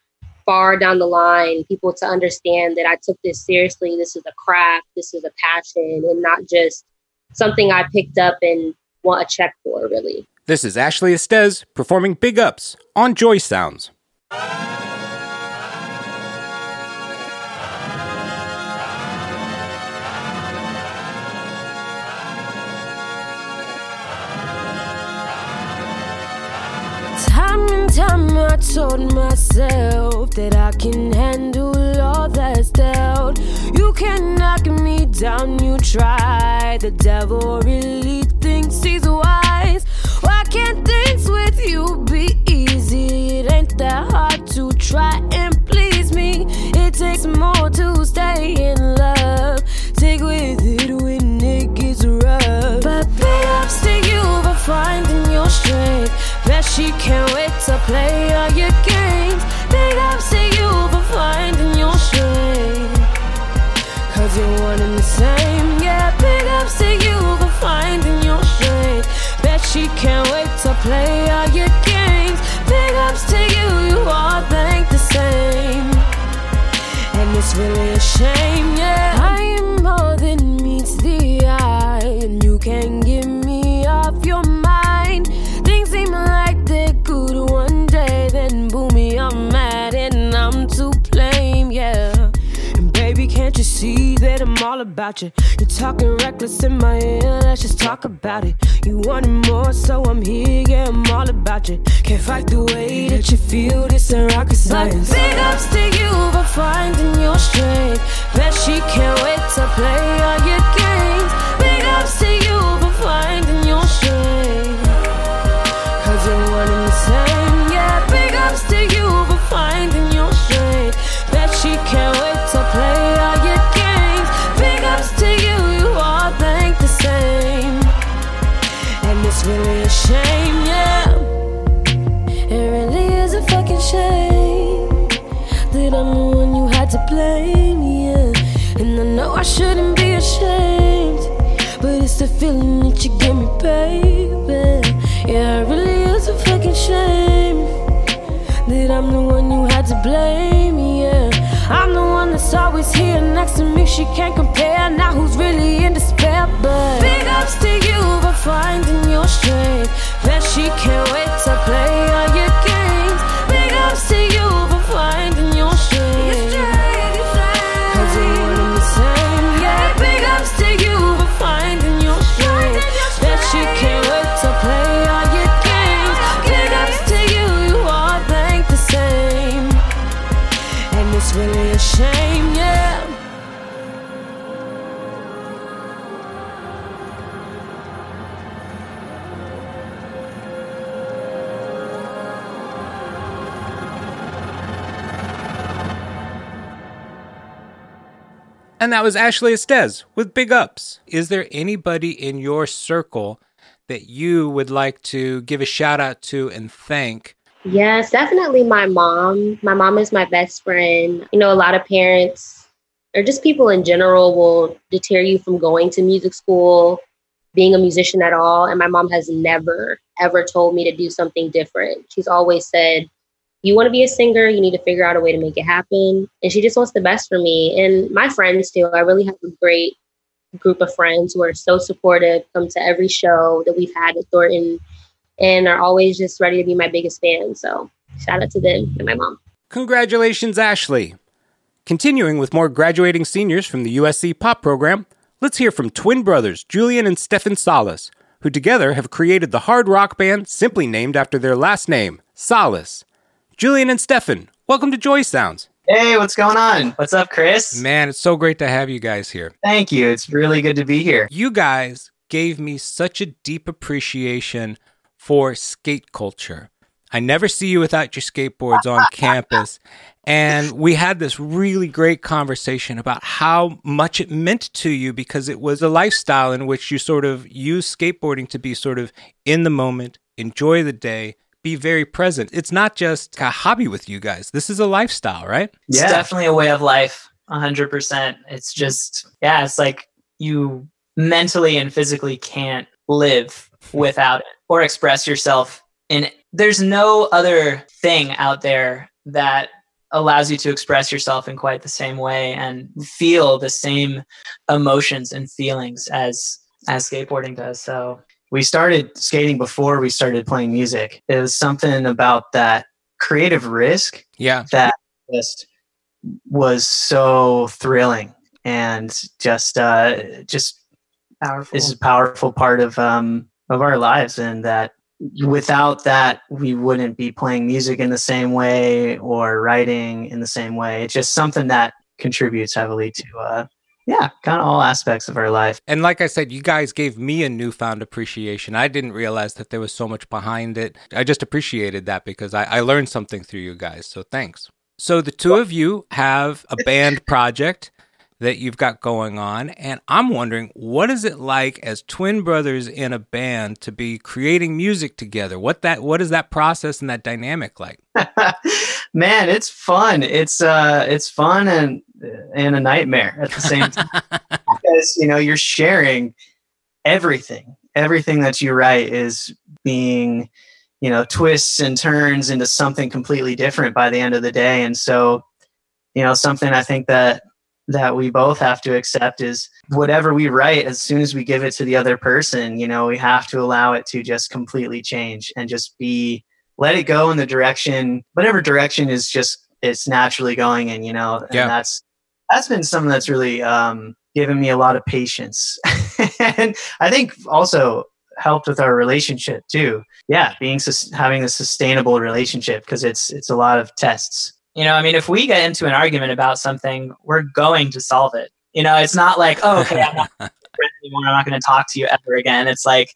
far down the line, people to understand that I took this seriously. This is a craft, this is a passion, and not just something I picked up and want a check for, really. This is Ashley Estes performing Big Ups on Joy Sounds. Time I told myself that I can handle all that's dealt. You can knock me down, you try. The devil really thinks he's wise. Why can't things with you be easy? It ain't that hard to try and please me. It takes more to stay in love. Take with it when it gets rough. But big ups to you for finding your strength. She can't wait to play all your games. Big ups to you for finding your strength. Cause you're one and the same. Yeah, big ups to you for finding your strength. Bet she can't wait to play all your games. Big ups to you, you all think the same. And it's really a shame, yeah. I am more than meets the eye. And you can't see that I'm all about you? You're talking reckless in my ear, let's just talk about it. You wanted more, so I'm here, yeah, I'm all about you. Can't fight the way that you feel, this ain't rocket science. But big ups to you for finding your strength. Bet she can't wait to play all your games. Big ups to you for finding your strength. I shouldn't be ashamed, but it's the feeling that you give me, baby. Yeah, it really is a fucking shame that I'm the one you had to blame, yeah. I'm the one that's always here next to me, she can't compare. Now who's really in despair? But big ups to you for finding your strength. that she can't And that was Ashley Estes with Big Ups. Is there anybody in your circle that you would like to give a shout out to and thank? Yes, definitely my mom. My mom is my best friend. You know, a lot of parents or just people in general will deter you from going to music school, being a musician at all. And my mom has never, ever told me to do something different. She's always said, you want to be a singer, you need to figure out a way to make it happen. And she just wants the best for me and my friends too. I really have a great group of friends who are so supportive, come to every show that we've had at Thornton, and are always just ready to be my biggest fan. So shout out to them and my mom. Congratulations, Ashley. Continuing with more graduating seniors from the USC Pop program, let's hear from twin brothers Julian and Stefan Salas, who together have created the hard rock band simply named after their last name, Salas. Julian and Stefan, welcome to Joy Sounds. Hey, what's going on? What's up, Chris? Man, it's so great to have you guys here. Thank you. It's really good to be here. You guys gave me such a deep appreciation for skate culture. I never see you without your skateboards on campus. And we had this really great conversation about how much it meant to you because it was a lifestyle in which you sort of use skateboarding to be sort of in the moment, enjoy the day, be very present. It's not just a hobby with you guys. This is a lifestyle, right? It's definitely a way of life. 100%. It's just, yeah, it's like you mentally and physically can't live without it or express yourself in there's no other thing out there that allows you to express yourself in quite the same way and feel the same emotions and feelings as as skateboarding does so we started skating before we started playing music it was something about that creative risk Yeah. that just was so thrilling and just uh just Powerful. this is a powerful part of um of our lives and that without that we wouldn't be playing music in the same way or writing in the same way it's just something that contributes heavily to uh yeah, kind of all aspects of our life. And like I said, you guys gave me a newfound appreciation. I didn't realize that there was so much behind it. I just appreciated that because I, I learned something through you guys. So thanks. So the two of you have a band project that you've got going on. And I'm wondering, what is it like as twin brothers in a band to be creating music together? What that what is that process and that dynamic like? Man, it's fun. It's uh it's fun and and a nightmare at the same time. because you know, you're sharing everything. Everything that you write is being you know twists and turns into something completely different by the end of the day and so you know something i think that that we both have to accept is whatever we write as soon as we give it to the other person you know we have to allow it to just completely change and just be let it go in the direction whatever direction is just it's naturally going in you know? And Yeah. that's that's been something that's really um given me a lot of patience. And i think also helped with our relationship too. Yeah being sus- having a sustainable relationship because it's it's a lot of tests you know i mean if we get into an argument about something we're going to solve it. You know it's not like oh okay i'm not anymore i'm not going to talk to you ever again. It's like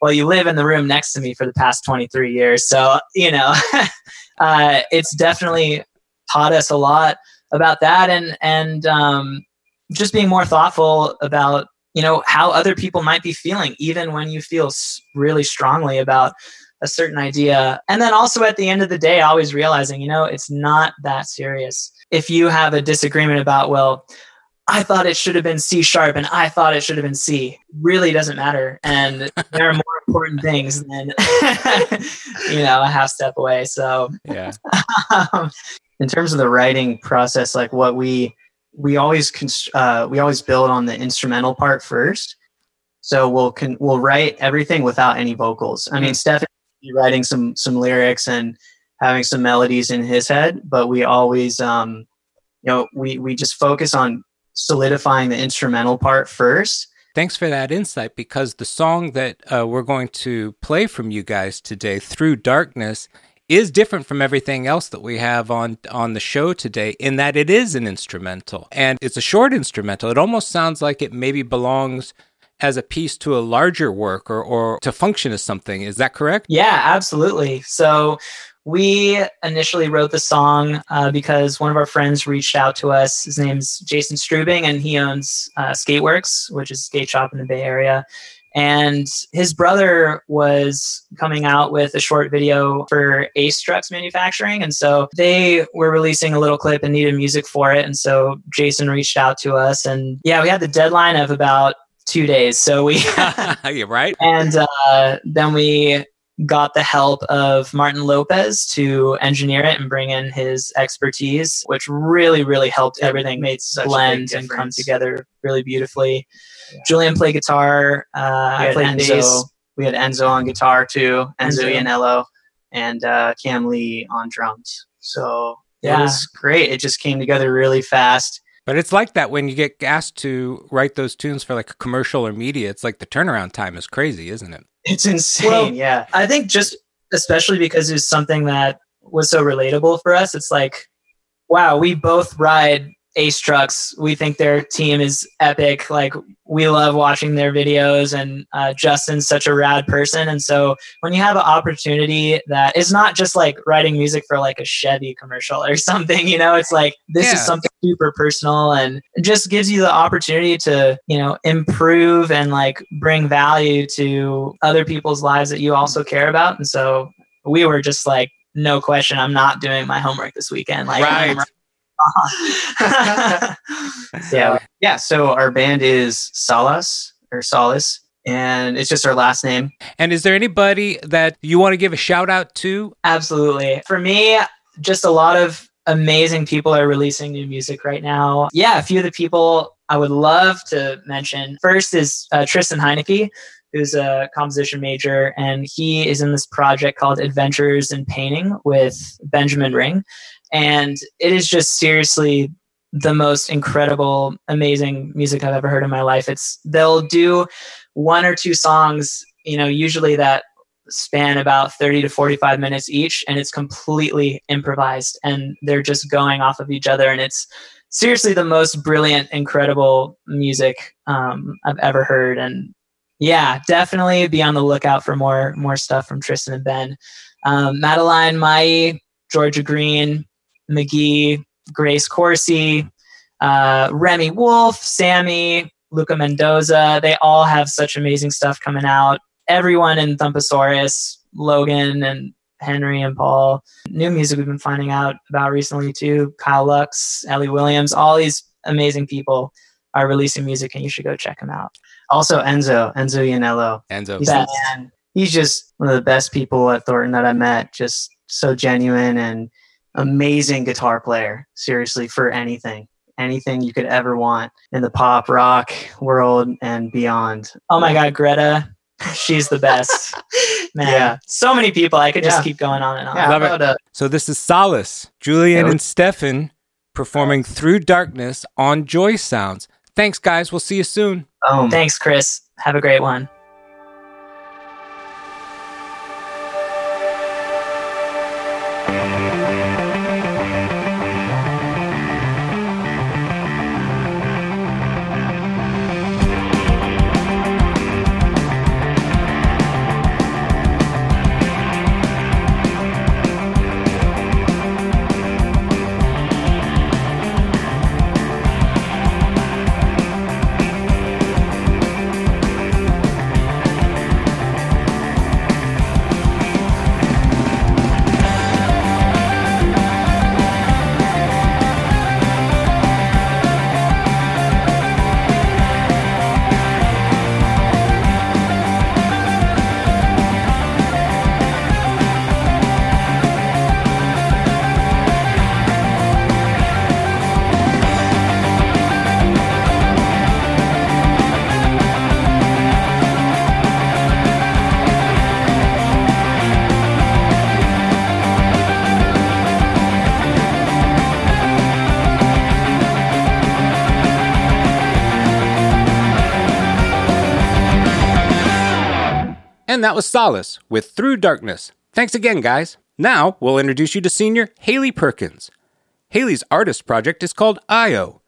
well you live in the room next to me for the past 23 years so you know uh, it's definitely taught us a lot about that and and um, just being more thoughtful about you know how other people might be feeling even when you feel really strongly about a certain idea and then also at the end of the day always realizing you know it's not that serious if you have a disagreement about well i thought it should have been c sharp and i thought it should have been c really doesn't matter and there are more important things than you know a half step away so Yeah. um, in terms of the writing process, like what we we always const- uh, we always build on the instrumental part first. So we'll con- we'll write everything without any vocals. I mean, Steph is writing some some lyrics and having some melodies in his head, but we always um, you know we we just focus on solidifying the instrumental part first. Thanks for that insight because the song that uh, we're going to play from you guys today, Through Darkness, is different from everything else that we have on on the show today in that it is an instrumental and it's a short instrumental. It almost sounds like it maybe belongs as a piece to a larger work or, or to function as something. Is that correct? Yeah, absolutely. So we initially wrote the song uh, because one of our friends reached out to us. His name's Jason Strubing, and he owns uh, Skateworks, which is a skate shop in the Bay Area. And his brother was coming out with a short video for Ace Trucks Manufacturing. And so they were releasing a little clip and needed music for it. And so Jason reached out to us. And yeah, we had the deadline of about two days. So we You're right. and uh, then we got the help of Martin Lopez to engineer it and bring in his expertise, which really, really helped everything made such a big blend and come together really beautifully. Julian played guitar. Uh, I played Enzo. bass. We had Enzo on guitar too, Enzo Enzo. Iannello, and uh, Cam Lee on drums. So Yeah. it was great. It just came together really fast. But it's like that when you get asked to write those tunes for like a commercial or media. It's like the turnaround time is crazy, isn't it? It's insane. Well, yeah. I think just especially because it was something that was so relatable for us, it's like, wow, we both ride Ace trucks. We think their team is epic. Like we love watching their videos, and uh, Justin's such a rad person. And so when you have an opportunity that is not just like writing music for like a Chevy commercial or something, you know, it's like this Yeah. is something super personal and just gives you the opportunity to, you know, improve and like bring value to other people's lives that you also care about. And so we were just like, no question, I'm not doing my homework this weekend. Like, I'm yeah. Yeah. So our band is Salas or Solace, and it's just our last name. And is there anybody that you want to give a shout out to? Absolutely. For me, just a lot of amazing people are releasing new music right now. Yeah, a few of the people I would love to mention. First is uh, Tristan Heineke, who's a composition major, and he is in this project called Adventures in Painting with Benjamin Ring. And it is just seriously the most incredible, amazing music I've ever heard in my life. It's they'll do one or two songs, you know, usually that span about 30 to 45 minutes each and it's completely improvised and they're just going off of each other and it's seriously the most brilliant, incredible music um, I've ever heard. And yeah, definitely be on the lookout for more more stuff from Tristan and Ben. Um, Madeline, Mai, Georgia Green, McGee, Grace Corsi, uh, Remi Wolf, Sammy, Luca Mendoza. They all have such amazing stuff coming out. Everyone in Thumpasaurus, Logan and Henry and Paul. New music we've been finding out about recently too. Kyle Lux, Ellie Williams, all these amazing people are releasing music and you should go check them out. Also Enzo, Enzo Iannello. Enzo. He's, man. He's just one of the best people at Thornton that I met. Just so genuine and amazing guitar player. Seriously, for anything. Anything you could ever want in the pop rock world and beyond. Oh my God, Greta. She's the best. Man, Yeah. so many people. I could just keep going on and on. Yeah, Love it. about, So this is Solace, Julian and Stefan performing Through Darkness on Joy Sounds. Thanks, guys. We'll see you soon. boom. Thanks, Chris. Have a great one. And that was Solace with Through Darkness. Thanks again, guys. Now we'll introduce you to senior Haley Perkins. Haley's artist project is called IO.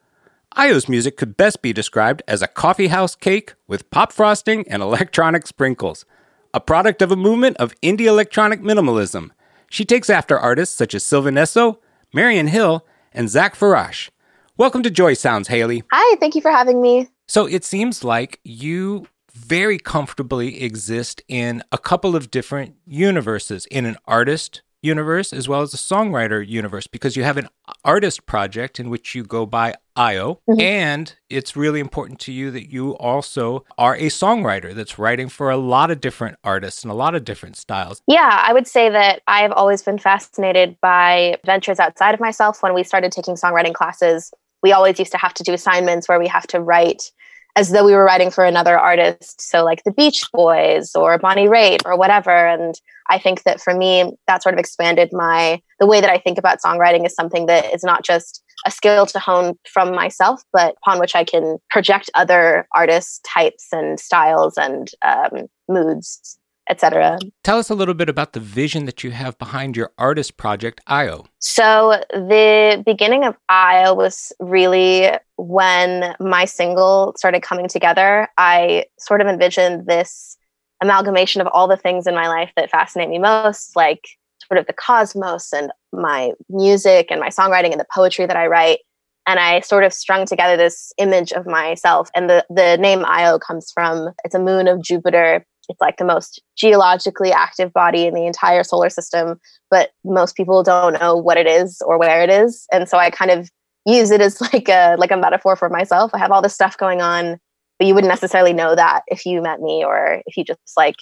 IO's music could best be described as a coffee house cake with pop frosting and electronic sprinkles, a product of a movement of indie electronic minimalism. She takes after artists such as Sylvan Esso, Marian Hill, and Zach Farash. Welcome to Joy Sounds, Haley. Hi, thank you for having me. So it seems like you very comfortably exist in a couple of different universes in an artist universe as well as a songwriter universe because you have an artist project in which you go by IO Mhm. and it's really important to you that you also are a songwriter that's writing for a lot of different artists and a lot of different styles. Yeah, I would say that I've always been fascinated by ventures outside of myself. When we started taking songwriting classes, we always used to have to do assignments where we have to write as though we were writing for another artist. So, like the Beach Boys or Bonnie Raitt or whatever. And I think that for me, that sort of expanded my the way that I think about songwriting is something that is not just a skill to hone from myself, but upon which I can project other artist types and styles and um, moods, etc. Tell us a little bit about the vision that you have behind your artist project IO. So the beginning of IO was really when my single started coming together. I sort of envisioned this amalgamation of all the things in my life that fascinate me most, like sort of the cosmos and my music and my songwriting and the poetry that I write. And I sort of strung together this image of myself. And the, the name Io comes from it's a moon of Jupiter. It's like the most geologically active body in the entire solar system, but most people don't know what it is or where it is. And so I kind of use it as like a like a metaphor for myself. I have all this stuff going on, but you wouldn't necessarily know that if you met me or if you just like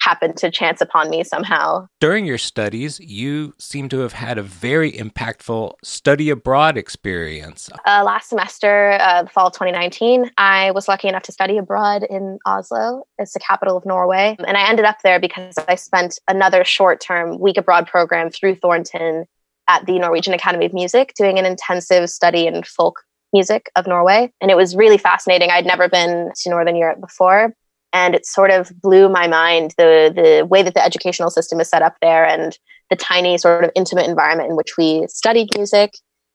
happened to chance upon me somehow. During your studies, you seem to have had a very impactful study abroad experience. Uh, last semester, uh, the fall of 2019, I was lucky enough to study abroad in Oslo. It's the capital of Norway. And I ended up there because I spent another short term week abroad program through Thornton at the Norwegian Academy of Music, doing an intensive study in folk music of Norway. And it was really fascinating. I'd never been to Northern Europe before. And it sort of blew my mind the, the way that the educational system is set up there and the tiny, sort of intimate environment in which we studied music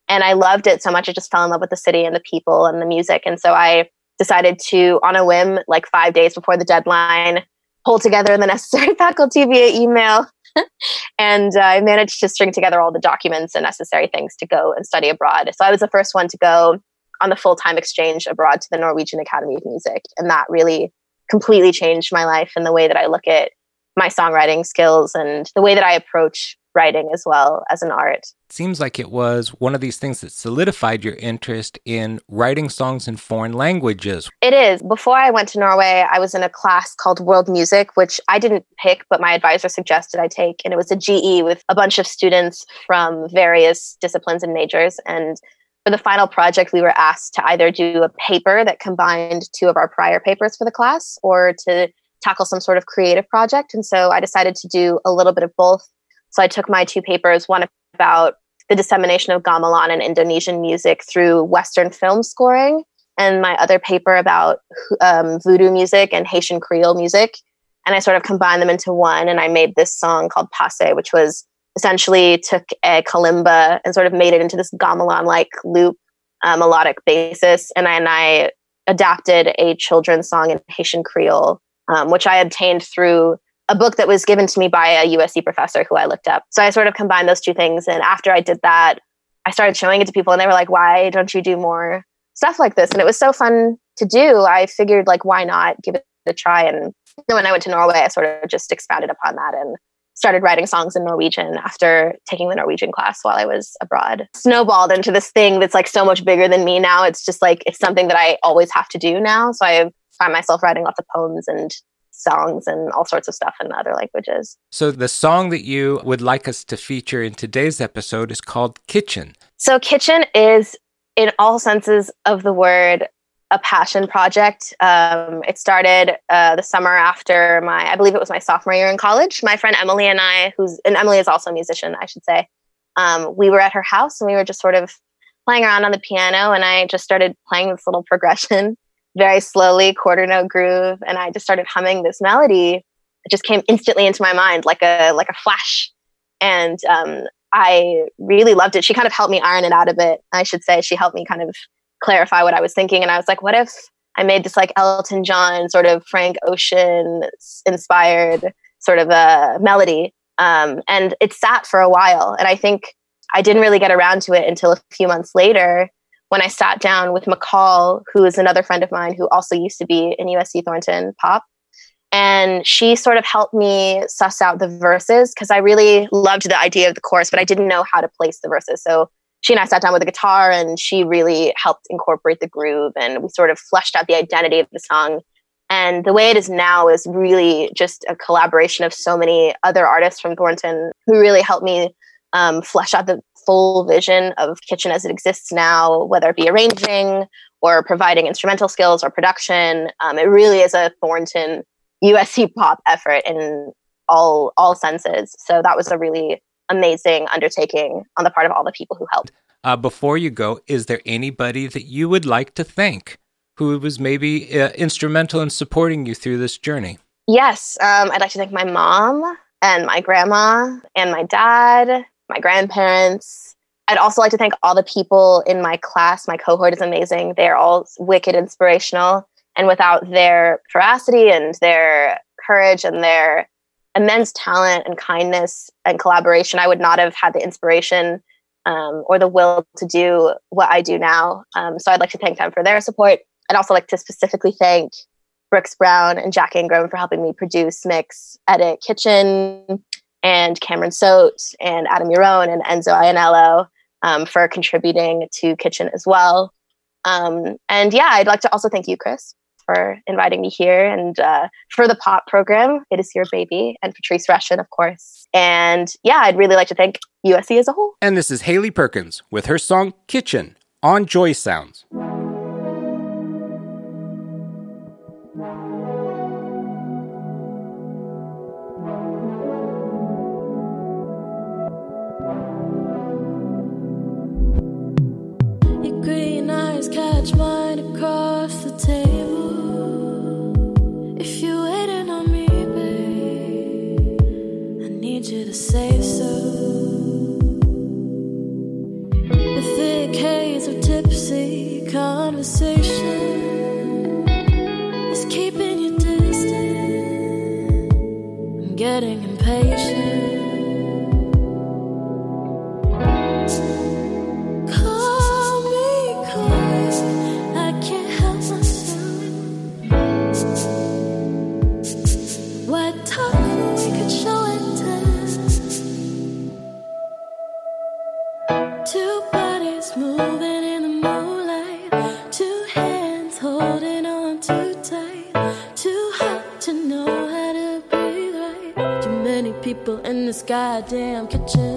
And I loved it so much. I just fell in love with the city and the people and the music. And so I decided to, on a whim, like five days before the deadline, pull together the necessary faculty via email. and uh, I managed to string together all the documents and necessary things to go and study abroad. So I was the first one to go on the full time exchange abroad to the Norwegian Academy of Music. And that really completely changed my life and the way that I look at my songwriting skills and the way that I approach writing as well as an art. It seems like it was one of these things that solidified your interest in writing songs in foreign languages. It is. Before I went to Norway, I was in a class called World Music, which I didn't pick, but my advisor suggested I take. And it was a GE with a bunch of students from various disciplines and majors. And for the final project, we were asked to either do a paper that combined two of our prior papers for the class or to tackle some sort of creative project. And so I decided to do a little bit of both. So I took my two papers, one about the dissemination of gamelan and Indonesian music through Western film scoring, and my other paper about um, voodoo music and Haitian Creole music. And I sort of combined them into one, and I made this song called Passe, which was essentially took a kalimba and sort of made it into this gamelan like loop uh, melodic basis. And then I adapted a children's song in Haitian Creole, um, which I obtained through a book that was given to me by a USC professor who I looked up. So I sort of combined those two things. And after I did that, I started showing it to people and they were like, why don't you do more stuff like this? And it was so fun to do. I figured, like, why not give it a try? And when I went to Norway, I sort of just expanded upon that and started writing songs in Norwegian after taking the Norwegian class while I was abroad. Snowballed into this thing that's like so much bigger than me now. It's just like it's something that I always have to do now. So I find myself writing lots of poems and songs and all sorts of stuff in other languages. So the song that you would like us to feature in today's episode is called Kitchen. So Kitchen is in all senses of the word a passion project. Um, it started uh, the summer after my, I believe it was my sophomore year in college. My friend Emily and I, who's, and Emily is also a musician, I should say, um, we were at her house and we were just sort of playing around on the piano. And I just started playing this little progression very slowly, quarter note groove. And I just started humming this melody. It just came instantly into my mind like a, like a flash. And um, I really loved it. She kind of helped me iron it out a bit. I should say she helped me kind of clarify what I was thinking. And I was like, what if I made this like Elton John sort of Frank Ocean inspired sort of a melody? Um, and it sat for a while. And I think I didn't really get around to it until a few months later when I sat down with McCall, who is another friend of mine who also used to be in USC Thornton Pop. And she sort of helped me suss out the verses because I really loved the idea of the chorus, but I didn't know how to place the verses. So she and I sat down with a guitar and she really helped incorporate the groove and we sort of fleshed out the identity of the song. And the way it is now is really just a collaboration of so many other artists from Thornton who really helped me um, flesh out the full vision of Kitchen as it exists now, whether it be arranging or providing instrumental skills or production. Um, it really is a Thornton USC pop effort in all all senses. So that was a really amazing undertaking on the part of all the people who helped. Uh, before you go, is there anybody that you would like to thank who was maybe uh, instrumental in supporting you through this journey? Yes, um, I'd like to thank my mom and my grandma and my dad, my grandparents. I'd also like to thank all the people in my class. My cohort is amazing. They're all wicked inspirational. And without their veracity and their courage and their immense talent and kindness and collaboration, I would not have had the inspiration um, or the will to do what I do now. Um, so I'd like to thank them for their support. I'd also like to specifically thank Brooks Brown and Jack Ingram for helping me produce, mix, edit Kitchen, and Cameron Sote and Adam Urone and Enzo Iannello um, for contributing to Kitchen as well. Um, and yeah, I'd like to also thank you, Chris, for inviting me here and uh, for the pop program. It is your baby, and Patrice Rushen, of course. And yeah, I'd really like to thank USC as a whole. And this is Haley Perkins with her song Kitchen on Joy Sounds. say so. The thick haze of tipsy conversation is keeping you distant. I'm getting impatient. Goddamn kitchen.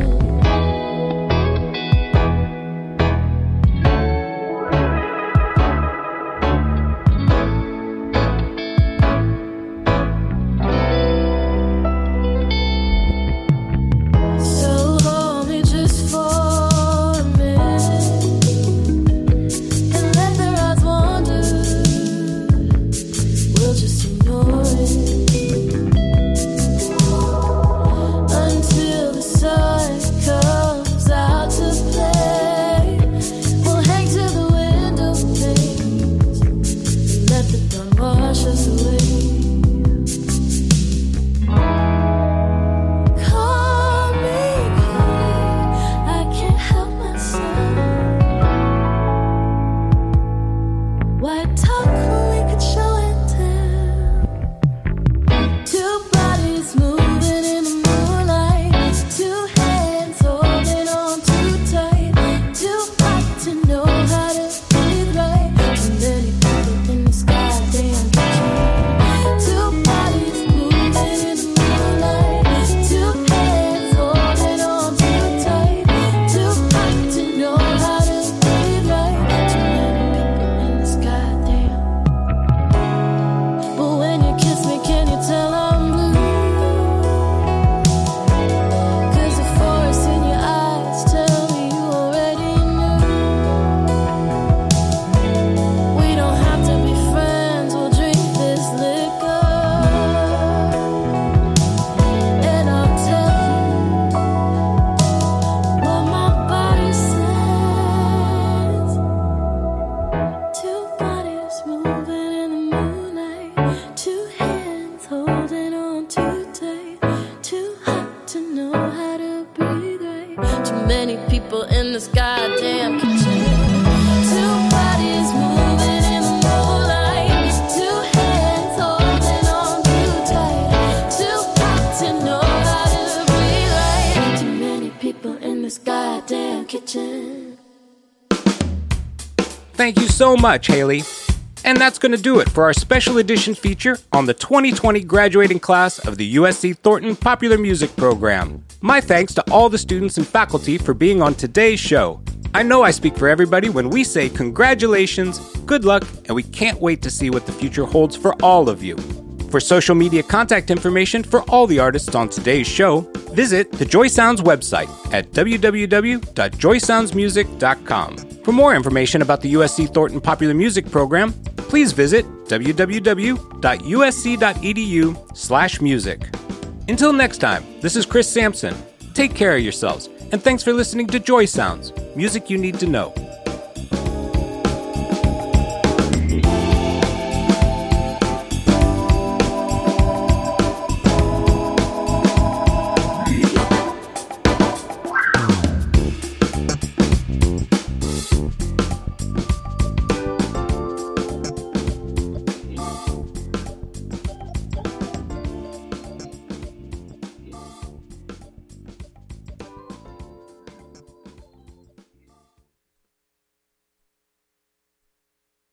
Much, Haley. And that's going to do it for our special edition feature on the 2020 graduating class of the USC Thornton Popular Music Program. My thanks to all the students and faculty for being on today's show. I know I speak for everybody when we say congratulations, good luck, and we can't wait to see what the future holds for all of you. For social media contact information for all the artists on today's show, visit the Joy Sounds website at www.joysoundsmusic.com. For more information about the USC Thornton Popular Music Program, please visit www.usc.edu/music. Until next time, this is Chris Sampson. Take care of yourselves, and thanks for listening to Joy Sounds, music you need to know.